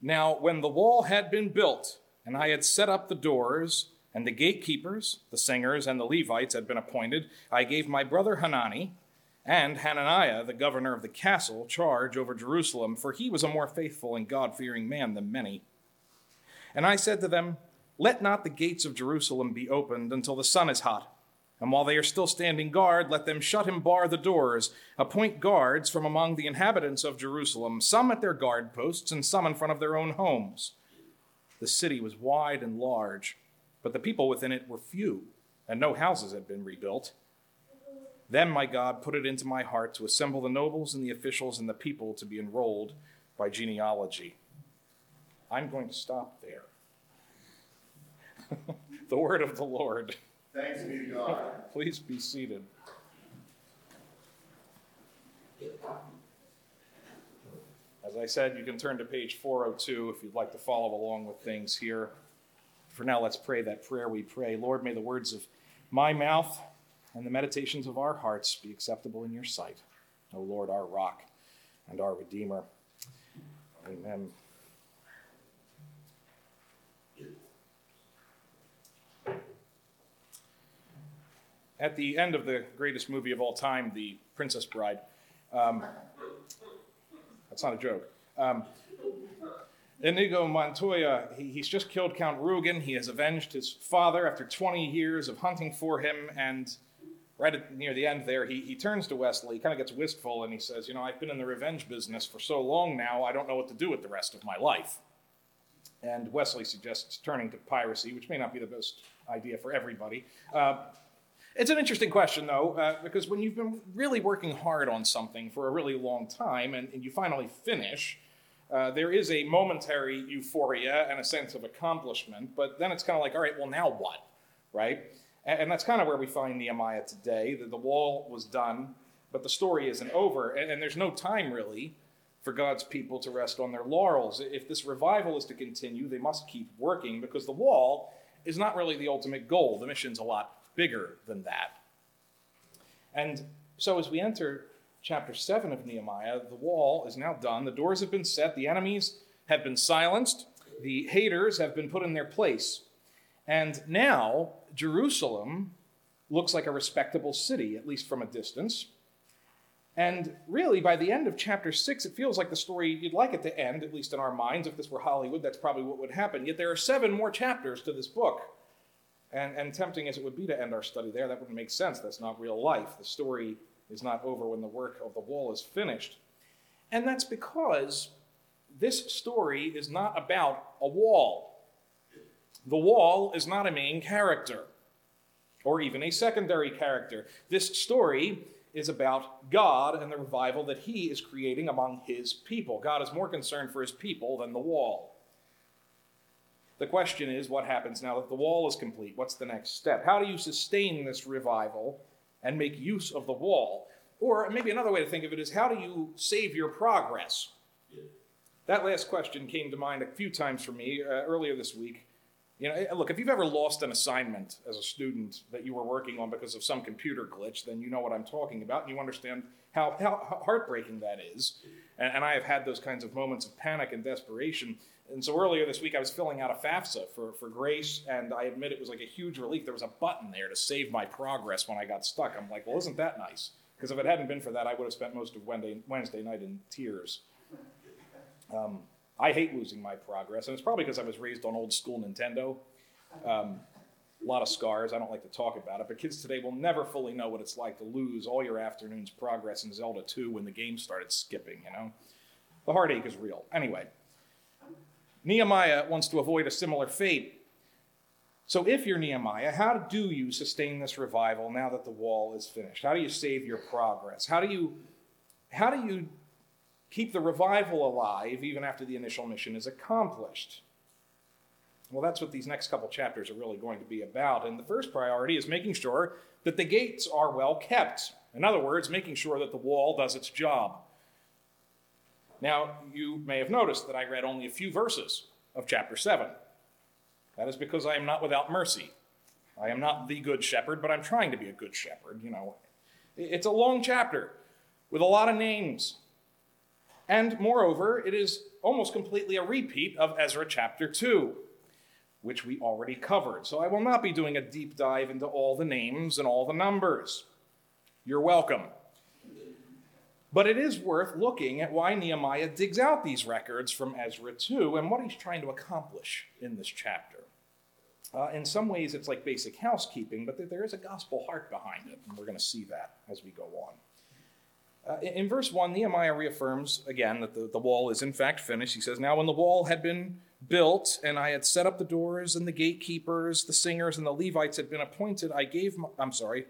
Now, when the wall had been built, and I had set up the doors, and the gatekeepers, the singers, and the Levites had been appointed, I gave my brother Hanani and Hananiah, the governor of the castle, charge over Jerusalem, for he was a more faithful and God fearing man than many. And I said to them, Let not the gates of Jerusalem be opened until the sun is hot. And while they are still standing guard, let them shut and bar the doors. Appoint guards from among the inhabitants of Jerusalem, some at their guard posts and some in front of their own homes. The city was wide and large, but the people within it were few, and no houses had been rebuilt. Then my God put it into my heart to assemble the nobles and the officials and the people to be enrolled by genealogy. I'm going to stop there. the word of the Lord. Thanks be to God. Please be seated. As I said, you can turn to page 402 if you'd like to follow along with things here. For now, let's pray that prayer we pray. Lord, may the words of my mouth and the meditations of our hearts be acceptable in your sight. O Lord, our rock and our Redeemer. Amen. At the end of the greatest movie of all time, The Princess Bride, um, that's not a joke. Um, Inigo Montoya, he, he's just killed Count Rugen. He has avenged his father after 20 years of hunting for him. And right at, near the end there, he, he turns to Westley, he kind of gets wistful, and he says, You know, I've been in the revenge business for so long now, I don't know what to do with the rest of my life. And Westley suggests turning to piracy, which may not be the best idea for everybody. Uh, it's an interesting question, though, uh, because when you've been really working hard on something for a really long time and, and you finally finish, uh, there is a momentary euphoria and a sense of accomplishment, but then it's kind of like, all right, well, now what? Right? And, and that's kind of where we find Nehemiah today. The, the wall was done, but the story isn't over, and, and there's no time really for God's people to rest on their laurels. If this revival is to continue, they must keep working because the wall is not really the ultimate goal. The mission's a lot bigger than that. And so as we enter chapter 7 of Nehemiah, the wall is now done, the doors have been set, the enemies have been silenced, the haters have been put in their place. And now Jerusalem looks like a respectable city, at least from a distance. And really, by the end of chapter 6, it feels like the story you'd like it to end, at least in our minds. If this were Hollywood, that's probably what would happen. Yet there are seven more chapters to this book. And, and tempting as it would be to end our study there, that wouldn't make sense. That's not real life. The story is not over when the work of the wall is finished. And that's because this story is not about a wall. The wall is not a main character or even a secondary character. This story is about God and the revival that He is creating among His people. God is more concerned for His people than the wall. The question is what happens now that the wall is complete? What's the next step? How do you sustain this revival and make use of the wall? Or maybe another way to think of it is how do you save your progress? That last question came to mind a few times for me uh, earlier this week. You know, look, if you've ever lost an assignment as a student that you were working on because of some computer glitch, then you know what I'm talking about and you understand how, how heartbreaking that is. And, and I have had those kinds of moments of panic and desperation. And so earlier this week, I was filling out a FAFSA for, for Grace, and I admit it was like a huge relief. There was a button there to save my progress when I got stuck. I'm like, well, isn't that nice? Because if it hadn't been for that, I would have spent most of Wednesday, Wednesday night in tears. Um, I hate losing my progress, and it's probably because I was raised on old school Nintendo. Um, a lot of scars. I don't like to talk about it, but kids today will never fully know what it's like to lose all your afternoon's progress in Zelda 2 when the game started skipping, you know? The heartache is real. Anyway, Nehemiah wants to avoid a similar fate. So, if you're Nehemiah, how do you sustain this revival now that the wall is finished? How do you save your progress? How do you, how do you keep the revival alive even after the initial mission is accomplished? Well, that's what these next couple chapters are really going to be about. And the first priority is making sure that the gates are well kept. In other words, making sure that the wall does its job. Now, you may have noticed that I read only a few verses of chapter 7. That is because I am not without mercy. I am not the good shepherd, but I'm trying to be a good shepherd, you know. It's a long chapter with a lot of names. And moreover, it is almost completely a repeat of Ezra chapter 2, which we already covered. So I will not be doing a deep dive into all the names and all the numbers. You're welcome. But it is worth looking at why Nehemiah digs out these records from Ezra 2 and what he's trying to accomplish in this chapter. Uh, in some ways, it's like basic housekeeping, but there is a gospel heart behind it, and we're going to see that as we go on. Uh, in verse 1, Nehemiah reaffirms again that the, the wall is in fact finished. He says, Now, when the wall had been built, and I had set up the doors, and the gatekeepers, the singers, and the Levites had been appointed, I gave, my, I'm sorry,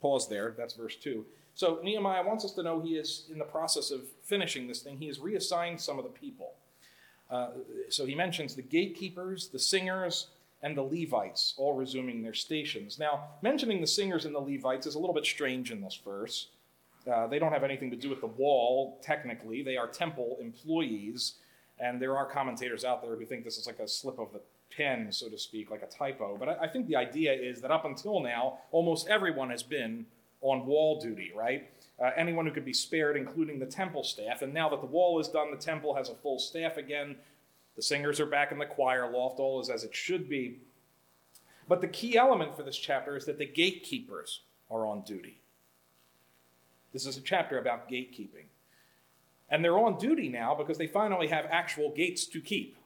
pause there, that's verse 2. So Nehemiah wants us to know he is in the process of finishing this thing. He has reassigned some of the people. Uh, so he mentions the gatekeepers, the singers, and the Levites all resuming their stations. Now, mentioning the singers and the Levites is a little bit strange in this verse. Uh, they don't have anything to do with the wall, technically. They are temple employees, and there are commentators out there who think this is like a slip of the pen, so to speak, like a typo. But I, I think the idea is that up until now, almost everyone has been on wall duty, right? Uh, anyone who could be spared, including the temple staff. And now that the wall is done, the temple has a full staff again. The singers are back in the choir loft, all is as it should be. But the key element for this chapter is that the gatekeepers are on duty. This is a chapter about gatekeeping. And they're on duty now because they finally have actual gates to keep.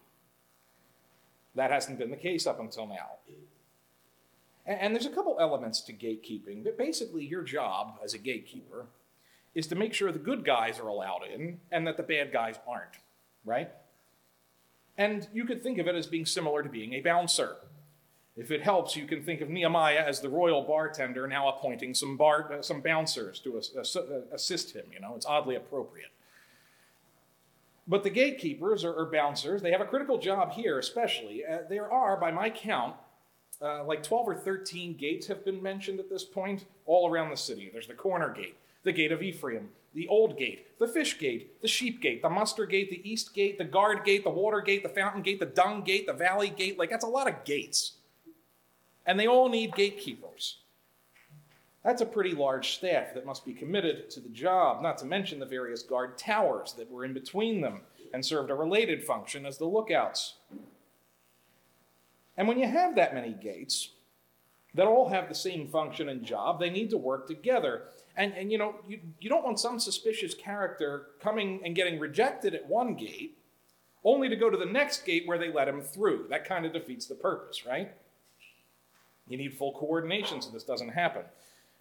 That hasn't been the case up until now. And there's a couple elements to gatekeeping. But basically, your job as a gatekeeper is to make sure the good guys are allowed in and that the bad guys aren't, right? And you could think of it as being similar to being a bouncer. If it helps, you can think of Nehemiah as the royal bartender now appointing some, bar, uh, some bouncers to assist him. You know, it's oddly appropriate. But the gatekeepers or, or bouncers, they have a critical job here, especially. Uh, there are, by my count, uh, like 12 or 13 gates have been mentioned at this point all around the city. There's the corner gate, the gate of Ephraim, the old gate, the fish gate, the sheep gate, the muster gate, the east gate, the guard gate, the water gate, the fountain gate, the dung gate, the valley gate. Like, that's a lot of gates. And they all need gatekeepers. That's a pretty large staff that must be committed to the job, not to mention the various guard towers that were in between them and served a related function as the lookouts. And when you have that many gates that all have the same function and job, they need to work together. And, and you know, you, you don't want some suspicious character coming and getting rejected at one gate only to go to the next gate where they let him through. That kind of defeats the purpose, right? You need full coordination so this doesn't happen.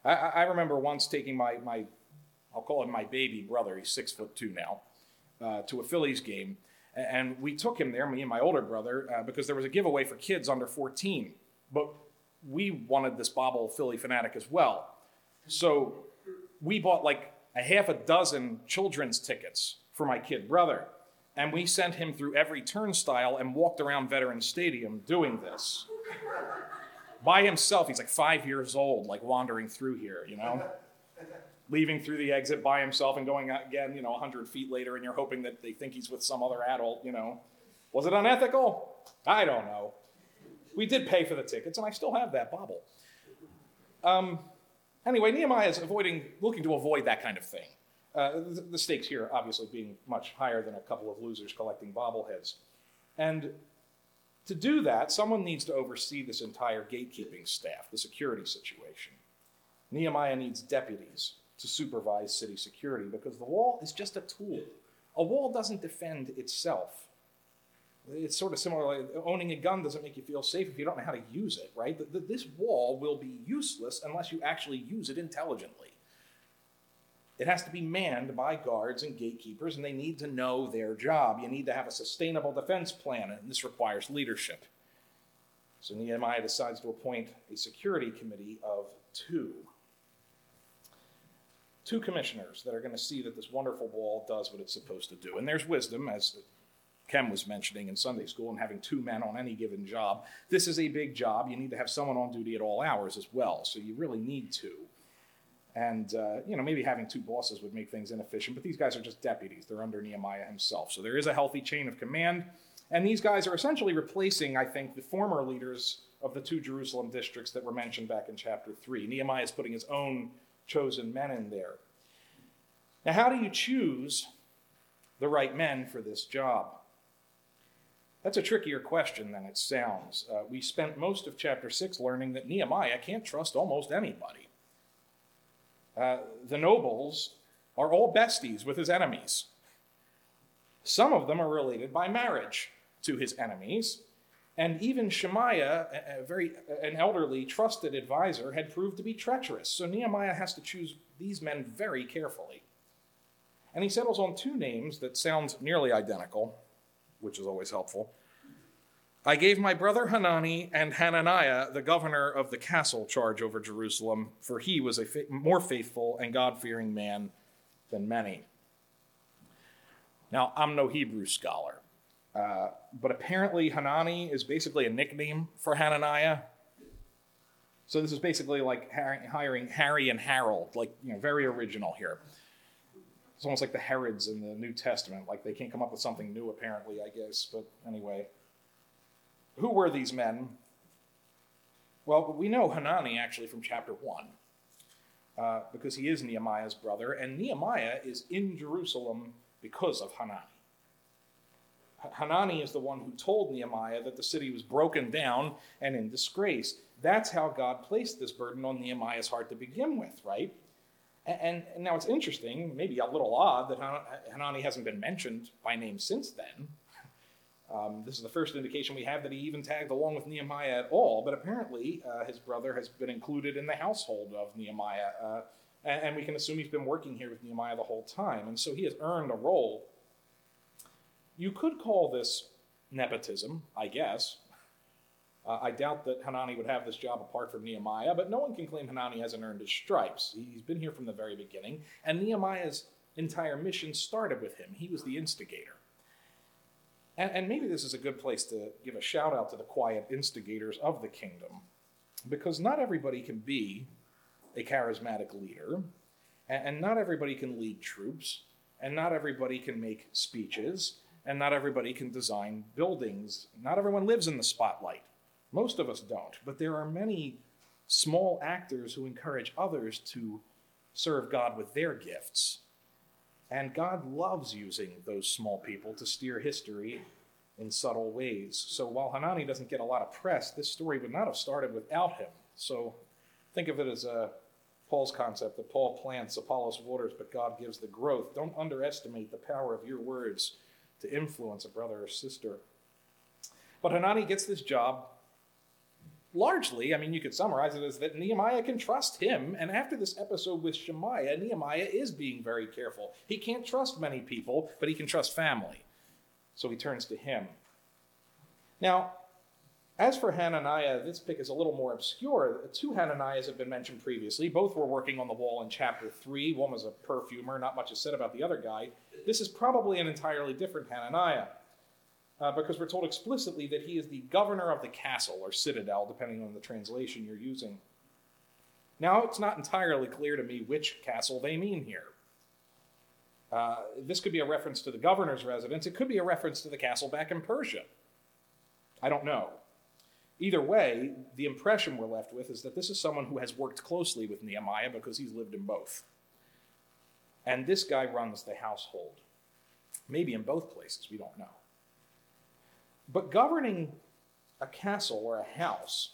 I, I remember once taking my, my, I'll call him my baby brother, he's six foot two now, uh, to a Phillies game. And we took him there, me and my older brother, uh, because there was a giveaway for kids under 14. But we wanted this Bobble Phillie Phanatic as well. So we bought like a half a dozen children's tickets for my kid brother. And we sent him through every turnstile and walked around Veterans Stadium doing this. By himself, he's like five years old, like wandering through here, you know? Leaving through the exit by himself and going again, you know, 100 feet later, and you're hoping that they think he's with some other adult, you know? Was it unethical? I don't know. We did pay for the tickets, and I still have that bobble. Um, anyway, Nehemiah is avoiding, looking to avoid that kind of thing. Uh, the, the, stakes here, obviously, being much higher than a couple of losers collecting bobbleheads. And to do that, someone needs to oversee this entire gatekeeping staff, the security situation. Nehemiah needs deputies to supervise city security because the wall is just a tool. A wall doesn't defend itself. It's sort of similar. Like owning a gun doesn't make you feel safe if you don't know how to use it, right? This wall will be useless unless you actually use it intelligently. It has to be manned by guards and gatekeepers, and they need to know their job. You need to have a sustainable defense plan, and this requires leadership. So Nehemiah decides to appoint a security committee of two. Two commissioners that are going to see that this wonderful wall does what it's supposed to do. And there's wisdom, as Kem was mentioning in Sunday school, and having two men on any given job. This is a big job. You need to have someone on duty at all hours as well, so you really need two. And, uh, you know, maybe having two bosses would make things inefficient, but these guys are just deputies. They're under Nehemiah himself. So there is a healthy chain of command. And these guys are essentially replacing, I think, the former leaders of the two Jerusalem districts that were mentioned back in chapter 3. Nehemiah is putting his own chosen men in there. Now, how do you choose the right men for this job? That's a trickier question than it sounds. Uh, we spent most of chapter 6 learning that Nehemiah can't trust almost anybody. Uh, the nobles are all besties with his enemies. Some of them are related by marriage to his enemies, and even Shemaiah, a, very an elderly, trusted advisor, had proved to be treacherous. So Nehemiah has to choose these men very carefully. And he settles on two names that sound nearly identical which is always helpful. I gave my brother Hanani and Hananiah, the governor of the castle, charge over Jerusalem, for he was a fa- more faithful and God fearing man than many. Now, I'm no Hebrew scholar, uh, but apparently Hanani is basically a nickname for Hananiah. So this is basically like hiring Harry and Harold, like, you know, very original here. It's almost like the Herods in the New Testament. Like they can't come up with something new, apparently, I guess. But anyway, who were these men? Well, we know Hanani actually from chapter 1, uh, because he is Nehemiah's brother, and Nehemiah is in Jerusalem because of Hanani. Hanani is the one who told Nehemiah that the city was broken down and in disgrace. That's how God placed this burden on Nehemiah's heart to begin with, right? And, and, now it's interesting, maybe a little odd, that Hanani hasn't been mentioned by name since then. Um, this is the first indication we have that he even tagged along with Nehemiah at all, but apparently uh, his brother has been included in the household of Nehemiah. Uh, and, and we can assume he's been working here with Nehemiah the whole time, and so he has earned a role. You could call this nepotism, I guess, uh, I doubt that Hanani would have this job apart from Nehemiah, but no one can claim Hanani hasn't earned his stripes. He's been here from the very beginning, and Nehemiah's entire mission started with him. He was the instigator. And, and maybe this is a good place to give a shout out to the quiet instigators of the kingdom, because not everybody can be a charismatic leader, and, and not everybody can lead troops, and not everybody can make speeches, and not everybody can design buildings. Not everyone lives in the spotlight. Most of us don't, but there are many small actors who encourage others to serve God with their gifts. And God loves using those small people to steer history in subtle ways. So while Hanani doesn't get a lot of press, this story would not have started without him. So think of it as a Paul's concept that Paul plants, Apollos waters, but God gives the growth. Don't underestimate the power of your words to influence a brother or sister. But Hanani gets this job largely, I mean, you could summarize it as that Nehemiah can trust him. And after this episode with Shemaiah, Nehemiah is being very careful. He can't trust many people, but he can trust family. So he turns to him. Now, as for Hananiah, this pick is a little more obscure. Two Hananiahs have been mentioned previously. Both were working on the wall in chapter 3. One was a perfumer, not much is said about the other guy. This is probably an entirely different Hananiah uh, because we're told explicitly that he is the governor of the castle or citadel, depending on the translation you're using. Now, it's not entirely clear to me which castle they mean here. Uh, this could be a reference to the governor's residence, it could be a reference to the castle back in Persia. I don't know. Either way, the impression we're left with is that this is someone who has worked closely with Nehemiah because he's lived in both. And this guy runs the household. Maybe in both places, we don't know. But governing a castle or a house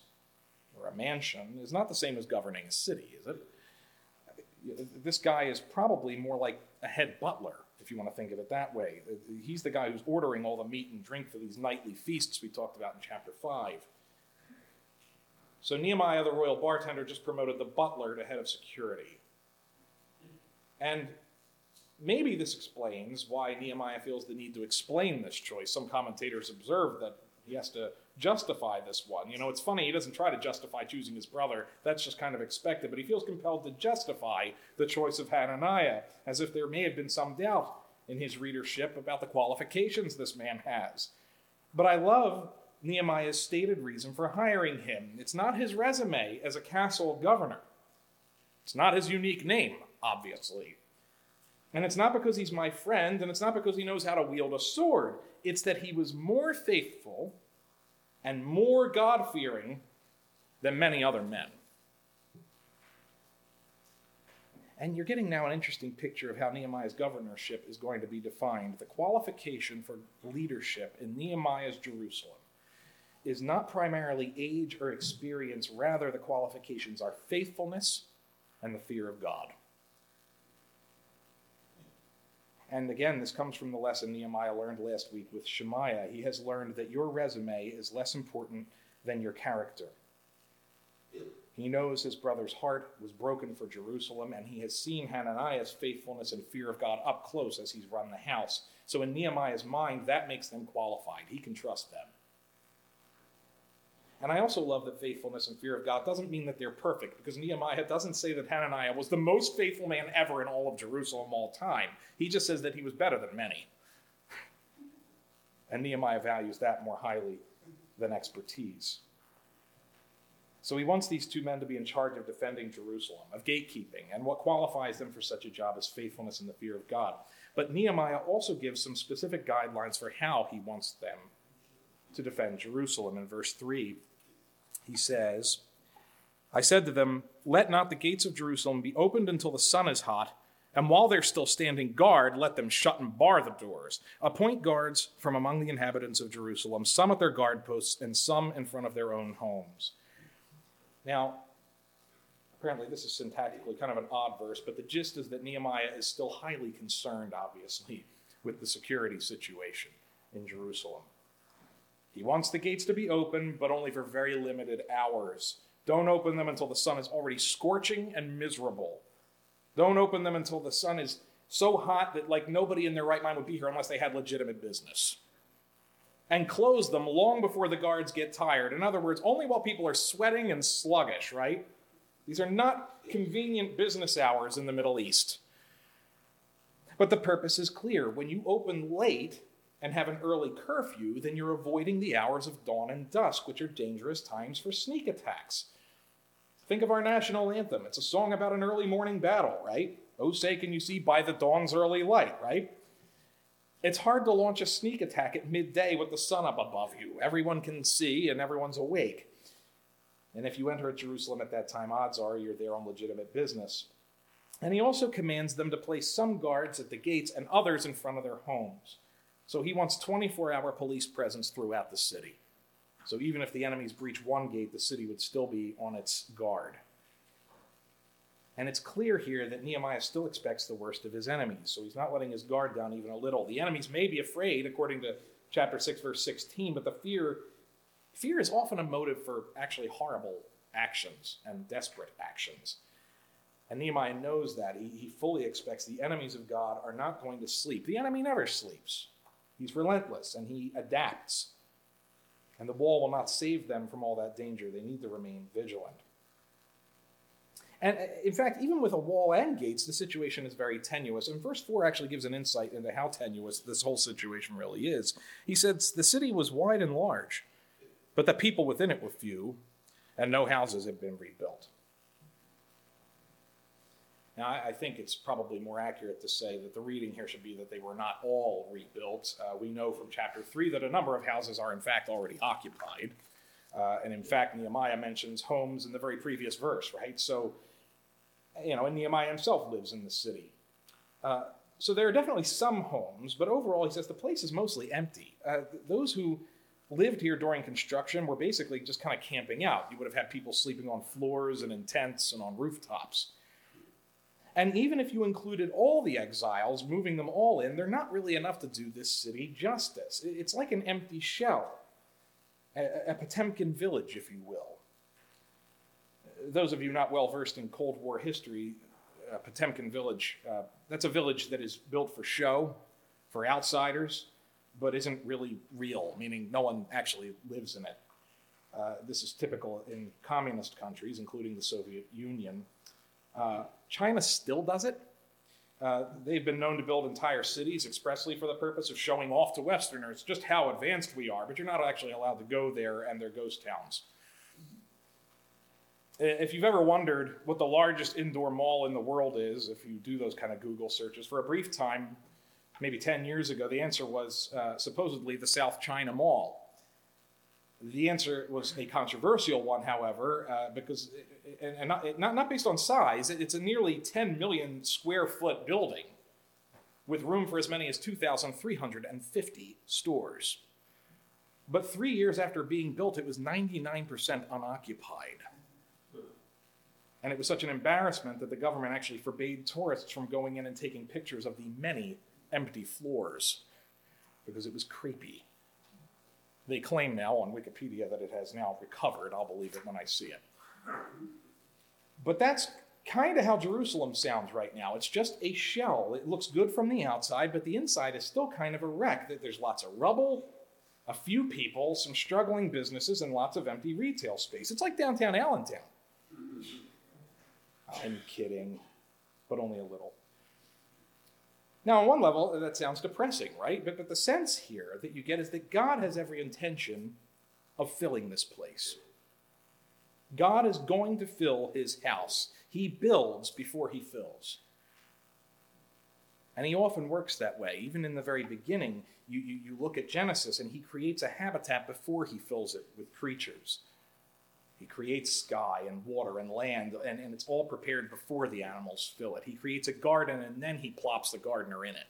or a mansion is not the same as governing a city, is it? This guy is probably more like a head butler, if you want to think of it that way. He's the guy who's ordering all the meat and drink for these nightly feasts we talked about in chapter 5. So Nehemiah, the royal bartender, just promoted the butler to head of security. And Maybe this explains why Nehemiah feels the need to explain this choice. Some commentators observe that he has to justify this one. You know, it's funny, he doesn't try to justify choosing his brother. That's just kind of expected, but he feels compelled to justify the choice of Hananiah, as if there may have been some doubt in his readership about the qualifications this man has. But I love Nehemiah's stated reason for hiring him. It's not his resume as a castle governor, it's not his unique name, obviously. And it's not because he's my friend, and it's not because he knows how to wield a sword. It's that he was more faithful and more God fearing than many other men. And you're getting now an interesting picture of how Nehemiah's governorship is going to be defined. The qualification for leadership in Nehemiah's Jerusalem is not primarily age or experience, rather, the qualifications are faithfulness and the fear of God. And again, this comes from the lesson Nehemiah learned last week with Shemaiah. He has learned that your resume is less important than your character. He knows his brother's heart was broken for Jerusalem, and he has seen Hananiah's faithfulness and fear of God up close as he's run the house. So, in Nehemiah's mind, that makes them qualified. He can trust them. And I also love that faithfulness and fear of God doesn't mean that they're perfect, because Nehemiah doesn't say that Hananiah was the most faithful man ever in all of Jerusalem all time. He just says that he was better than many. And Nehemiah values that more highly than expertise. So he wants these two men to be in charge of defending Jerusalem, of gatekeeping, and what qualifies them for such a job is faithfulness and the fear of God. But Nehemiah also gives some specific guidelines for how he wants them to defend Jerusalem. In verse 3, he says, I said to them, Let not the gates of Jerusalem be opened until the sun is hot, and while they're still standing guard, let them shut and bar the doors. Appoint guards from among the inhabitants of Jerusalem, some at their guard posts, and some in front of their own homes. Now, apparently, this is syntactically kind of an odd verse, but the gist is that Nehemiah is still highly concerned, obviously, with the security situation in Jerusalem. He wants the gates to be open, but only for very limited hours. Don't open them until the sun is already scorching and miserable. Don't open them until the sun is so hot that like nobody in their right mind would be here unless they had legitimate business. And close them long before the guards get tired. In other words, only while people are sweating and sluggish, right? These are not convenient business hours in the Middle East. But the purpose is clear. When you open late, and have an early curfew, then you're avoiding the hours of dawn and dusk, which are dangerous times for sneak attacks. Think of our national anthem. It's a song about an early morning battle, right? Oh, say, can you see by the dawn's early light, right? It's hard to launch a sneak attack at midday with the sun up above you. Everyone can see and everyone's awake. And if you enter Jerusalem at that time, odds are you're there on legitimate business. And he also commands them to place some guards at the gates and others in front of their homes. So he wants 24 hour police presence throughout the city. So even if the enemies breach one gate, the city would still be on its guard. And it's clear here that Nehemiah still expects the worst of his enemies, so he's not letting his guard down even a little. The enemies may be afraid, according to chapter 6, verse 16, but the fear fear is often a motive for actually horrible actions and desperate actions. And Nehemiah knows that. He, he fully expects the enemies of God are not going to sleep. The enemy never sleeps. He's relentless and he adapts. And the wall will not save them from all that danger. They need to remain vigilant. And uh, in fact, even with a wall and gates, the situation is very tenuous. And verse 4 actually gives an insight into how tenuous this whole situation really is. He says, The city was wide and large, but the people within it were few, and no houses had been rebuilt. Now, I think it's probably more accurate to say that the reading here should be that they were not all rebuilt. Uh, we know from chapter 3 that a number of houses are, in fact, already occupied. Uh, and in fact, Nehemiah mentions homes in the very previous verse, right? So, you know, and Nehemiah himself lives in the city. Uh, so there are definitely some homes, but overall, he says the place is mostly empty. Uh, those who lived here during construction were basically just kind of camping out. You would have had people sleeping on floors and in tents and on rooftops. And even if you included all the exiles, moving them all in, they're not really enough to do this city justice. It's like an empty shell, a, Potemkin village, if you will. Those of you not well versed in Cold War history, uh, Potemkin village, uh, that's a village that is built for show, for outsiders, but isn't really real, meaning no one actually lives in it. Uh, this is typical in communist countries, including the Soviet Union. Uh, China still does it. Uh, they've been known to build entire cities expressly for the purpose of showing off to Westerners just how advanced we are, but you're not actually allowed to go there, and they're ghost towns. If you've ever wondered what the largest indoor mall in the world is, if you do those kind of Google searches, for a brief time, maybe 10 years ago, the answer was uh, supposedly the South China Mall. The answer was a controversial one, however, uh, because, and, not, not, not based on size, it's a nearly 10 million square foot building with room for as many as 2,350 stores. But three years after being built, it was 99% unoccupied. And it was such an embarrassment that the government actually forbade tourists from going in and taking pictures of the many empty floors because it was creepy. They claim now on Wikipedia that it has now recovered. I'll believe it when I see it. But that's kind of how Jerusalem sounds right now. It's just a shell. It looks good from the outside, but the inside is still kind of a wreck. There's lots of rubble, a few people, some struggling businesses, and lots of empty retail space. It's like downtown Allentown. I'm kidding, but only a little. Now, on one level, that sounds depressing, right? But, but the sense here that you get is that God has every intention of filling this place. God is going to fill his house. He builds before he fills. And he often works that way. Even in the very beginning, you, you, you, look at Genesis and he creates a habitat before he fills it with creatures. He creates sky and water and land, and, and it's all prepared before the animals fill it. He creates a garden, and then he plops the gardener in it.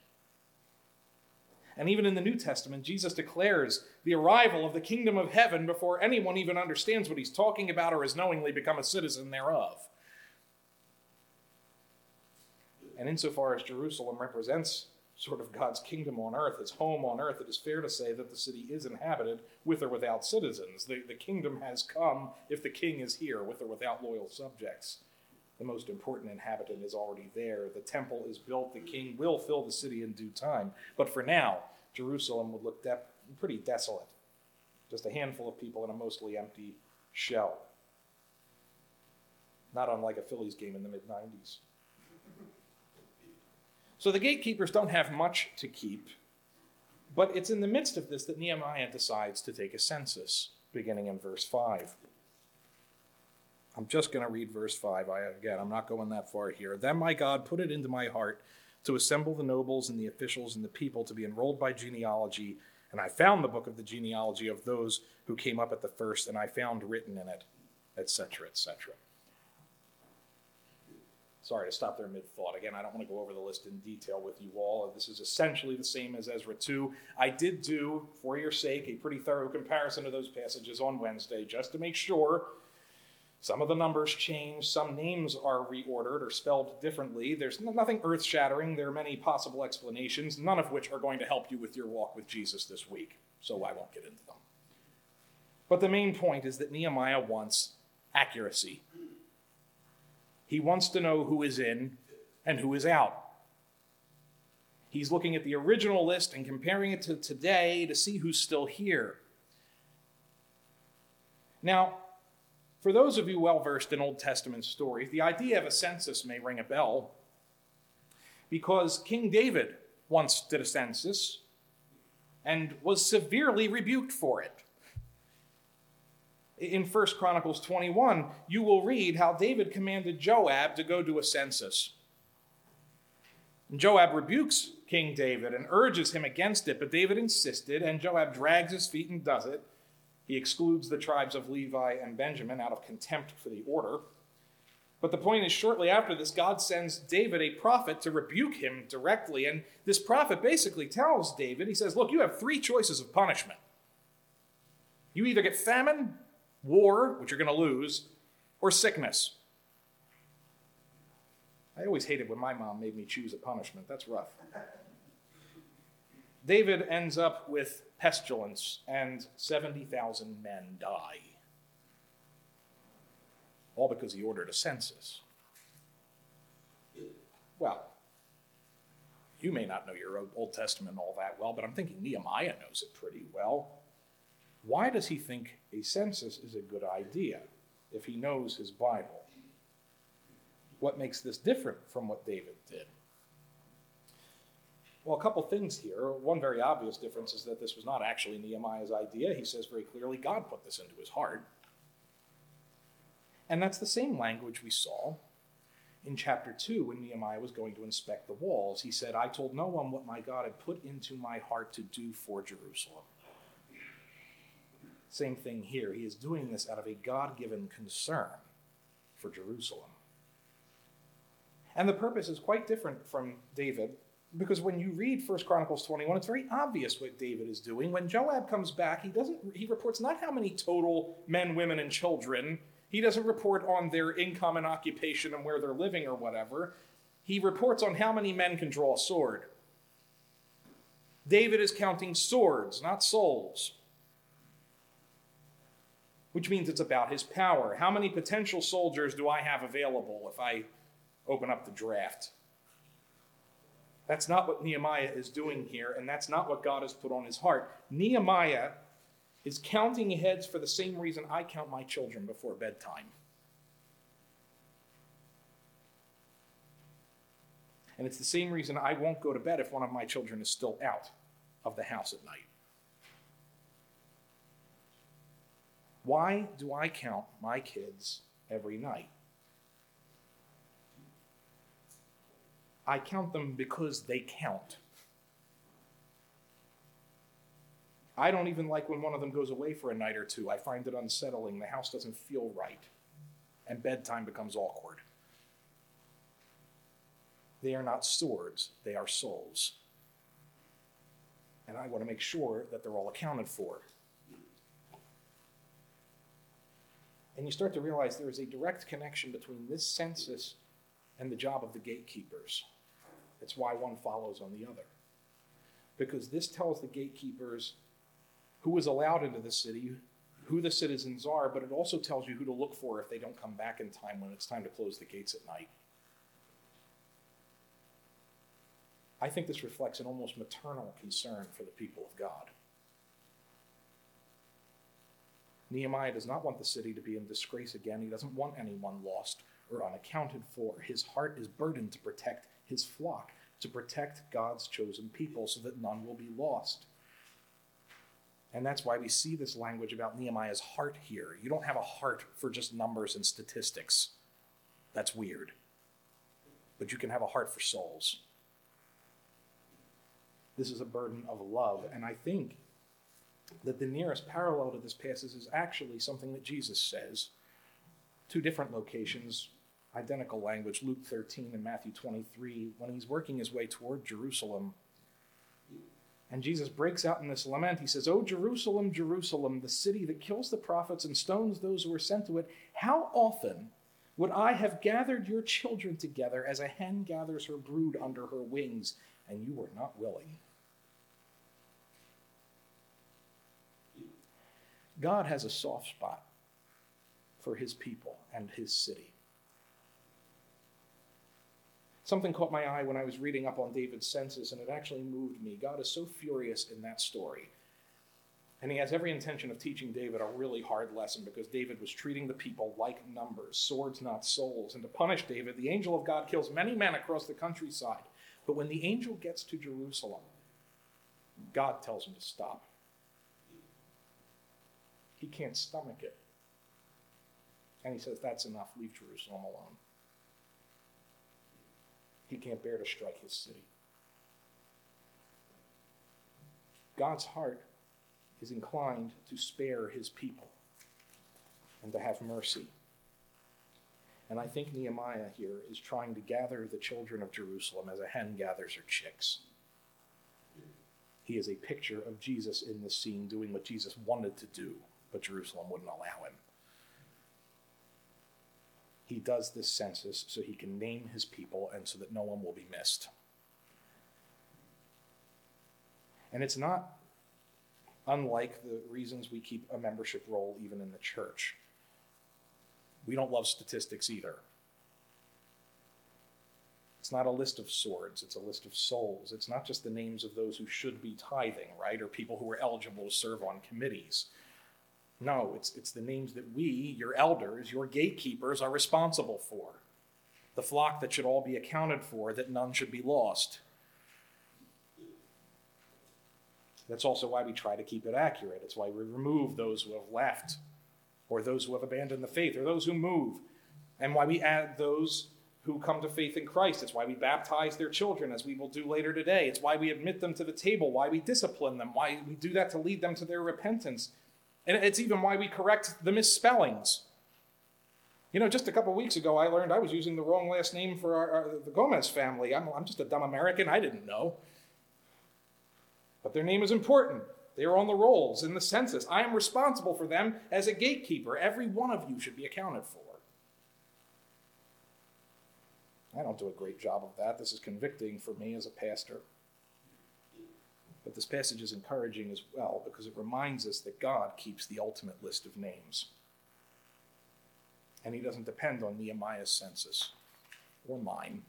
And even in the New Testament, Jesus declares the arrival of the kingdom of heaven before anyone even understands what he's talking about or has knowingly become a citizen thereof. And insofar as Jerusalem represents sort of God's kingdom on earth, his home on earth, it is fair to say that the city is inhabited with or without citizens. The, the kingdom has come if the king is here, with or without loyal subjects. The most important inhabitant is already there. The temple is built. The king will fill the city in due time. But for now, Jerusalem would look de- pretty desolate. Just a handful of people in a mostly empty shell. Not unlike a Phillies game in the mid 90s. So the gatekeepers don't have much to keep, but it's in the midst of this that Nehemiah decides to take a census, beginning in verse 5. I'm just going to read verse 5. I, again, I'm not going that far here. Then my God put it into my heart to assemble the nobles and the officials and the people to be enrolled by genealogy. And I found the book of the genealogy of those who came up at the first, and I found written in it, etc., etc. Sorry to stop there mid thought. Again, I don't want to go over the list in detail with you all. This is essentially the same as Ezra 2. I did do, for your sake, a pretty thorough comparison of those passages on Wednesday just to make sure some of the numbers change, some names are reordered or spelled differently. There's nothing earth shattering. There are many possible explanations, none of which are going to help you with your walk with Jesus this week, so I won't get into them. But the main point is that Nehemiah wants accuracy. He wants to know who is in and who is out. He's looking at the original list and comparing it to today to see who's still here. Now, for those of you well versed in Old Testament stories, the idea of a census may ring a bell because King David once did a census and was severely rebuked for it in 1 Chronicles 21, you will read how David commanded Joab to go do a census. And Joab rebukes King David and urges him against it, but David insisted, and Joab drags his feet and does it. He excludes the tribes of Levi and Benjamin out of contempt for the order. But the point is, shortly after this, God sends David a prophet to rebuke him directly. And this prophet basically tells David, he says, Look, you have three choices of punishment. You either get famine, war, which you're going to lose, or sickness. I always hated when my mom made me choose a punishment. That's rough. David ends up with pestilence, and 70,000 men die. All because he ordered a census. Well, you may not know your Old Testament all that well, but I'm thinking Nehemiah knows it pretty well. Why does he think a census is a good idea if he knows his Bible? What makes this different from what David did? Well, a couple things here. One very obvious difference is that this was not actually Nehemiah's idea. He says very clearly, God put this into his heart. And that's the same language we saw in chapter 2 when Nehemiah was going to inspect the walls. He said, I told no one what my God had put into my heart to do for Jerusalem. Same thing here. He is doing this out of a God given concern for Jerusalem. And the purpose is quite different from David because when you read 1 Chronicles 21, it's very obvious what David is doing. When Joab comes back, he doesn't he reports not how many total men, women, and children. He doesn't report on their income and occupation and where they're living or whatever. He reports on how many men can draw a sword. David is counting swords, not souls. Which means it's about his power. How many potential soldiers do I have available if I open up the draft? That's not what Nehemiah is doing here, and that's not what God has put on his heart. Nehemiah is counting heads for the same reason I count my children before bedtime. And it's the same reason I won't go to bed if one of my children is still out of the house at night. Why do I count my kids every night? I count them because they count. I don't even like when one of them goes away for a night or two. I find it unsettling. The house doesn't feel right, and bedtime becomes awkward. They are not swords, they are souls. And I want to make sure that they're all accounted for. And you start to realize there is a direct connection between this census and the job of the gatekeepers. It's why one follows on the other. Because this tells the gatekeepers who is allowed into the city, who the citizens are, but it also tells you who to look for if they don't come back in time when it's time to close the gates at night. I think this reflects an almost maternal concern for the people of God. Nehemiah does not want the city to be in disgrace again. He doesn't want anyone lost or unaccounted for. His heart is burdened to protect his flock, to protect God's chosen people so that none will be lost. And that's why we see this language about Nehemiah's heart here. You don't have a heart for just numbers and statistics. That's weird. But you can have a heart for souls. This is a burden of love. And I think that the nearest parallel to this passage is actually something that Jesus says. Two different locations, identical language, Luke 13 and Matthew 23, when he's working his way toward Jerusalem. And Jesus breaks out in this lament. He says, O Jerusalem, Jerusalem, the city that kills the prophets and stones those who are sent to it, how often would I have gathered your children together as a hen gathers her brood under her wings, and you were not willing? God has a soft spot for his people and his city. Something caught my eye when I was reading up on David's census, and it actually moved me. God is so furious in that story. And he has every intention of teaching David a really hard lesson because David was treating the people like numbers, swords, not souls. And to punish David, the angel of God kills many men across the countryside. But when the angel gets to Jerusalem, God tells him to stop. He can't stomach it. And he says, That's enough. Leave Jerusalem alone. He can't bear to strike his city. God's heart is inclined to spare his people and to have mercy. And I think Nehemiah here is trying to gather the children of Jerusalem as a hen gathers her chicks. He is a picture of Jesus in this scene doing what Jesus wanted to do, but Jerusalem wouldn't allow him he does this census so he can name his people and so that no one will be missed. And it's not unlike the reasons we keep a membership roll even in the church. We don't love statistics either. It's not a list of swords, it's a list of souls. It's not just the names of those who should be tithing, right? Or people who are eligible to serve on committees. No, it's, it's the names that we, your elders, your gatekeepers, are responsible for. The flock that should all be accounted for, that none should be lost. That's also why we try to keep it accurate. It's why we remove those who have left, or those who have abandoned the faith, or those who move, and why we add those who come to faith in Christ. It's why we baptize their children, as we will do later today. It's why we admit them to the table, why we discipline them, why we do that to lead them to their repentance. And it's even why we correct the misspellings. You know, just a couple weeks ago, I learned I was using the wrong last name for our, our, the Gomez family. I'm, I'm just a dumb American. I didn't know. But their name is important. They are on the rolls in the census. I am responsible for them as a gatekeeper. Every one of you should be accounted for. I don't do a great job of that. This is convicting for me as a pastor. But this passage is encouraging as well because it reminds us that God keeps the ultimate list of names. And he doesn't depend on Nehemiah's census or mine.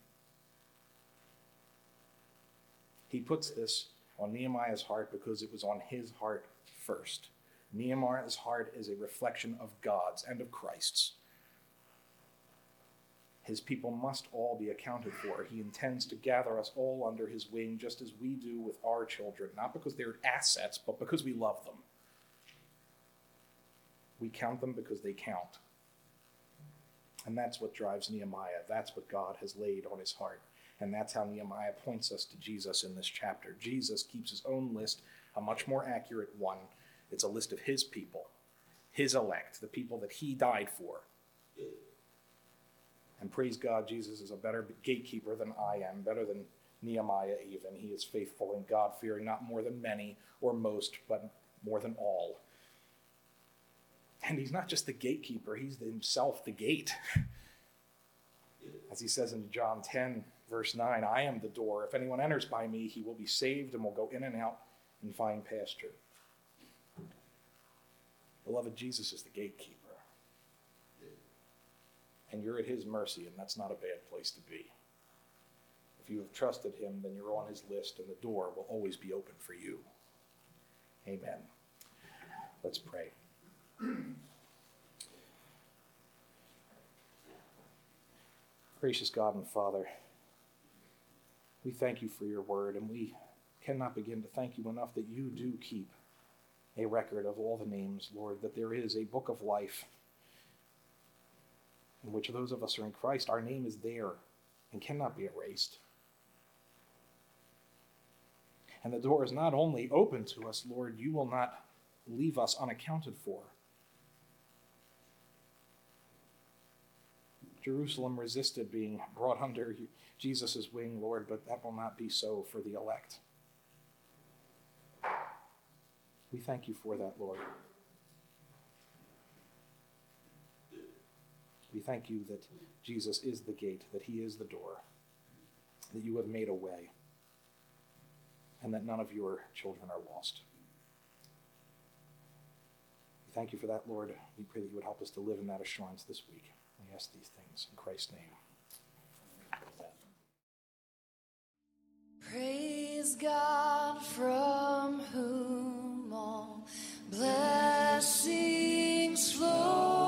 He puts this on Nehemiah's heart because it was on his heart first. Nehemiah's heart is a reflection of God's and of Christ's. His people must all be accounted for. He intends to gather us all under his wing, just as we do with our children, not because they're assets, but because we love them. We count them because they count. And that's what drives Nehemiah. That's what God has laid on his heart. And that's how Nehemiah points us to Jesus in this chapter. Jesus keeps his own list, a much more accurate one. It's a list of his people, his elect, the people that he died for. And praise God, Jesus is a better gatekeeper than I am, better than Nehemiah even. He is faithful and God fearing, not more than many or most, but more than all. And he's not just the gatekeeper, he's himself the gate. As he says in John 10, verse 9, I am the door. If anyone enters by me, he will be saved and will go in and out and find pasture. Beloved, Jesus is the gatekeeper and you're at his mercy, and that's not a bad place to be. If you have trusted him, then you're on his list, and the door will always be open for you. Amen. Let's pray. Gracious God and Father, we thank you for your word, and we cannot begin to thank you enough that you do keep a record of all the names, Lord, that there is a book of life in which those of us are in Christ, our name is there and cannot be erased. And the door is not only open to us, Lord, you will not leave us unaccounted for. Jerusalem resisted being brought under Jesus' wing, Lord, but that will not be so for the elect. We thank you for that, Lord. We thank you that Jesus is the gate, that he is the door, that you have made a way, and that none of your children are lost. We thank you for that, Lord. We pray that you would help us to live in that assurance this week. We ask these things in Christ's name. Praise God from whom all blessings flow.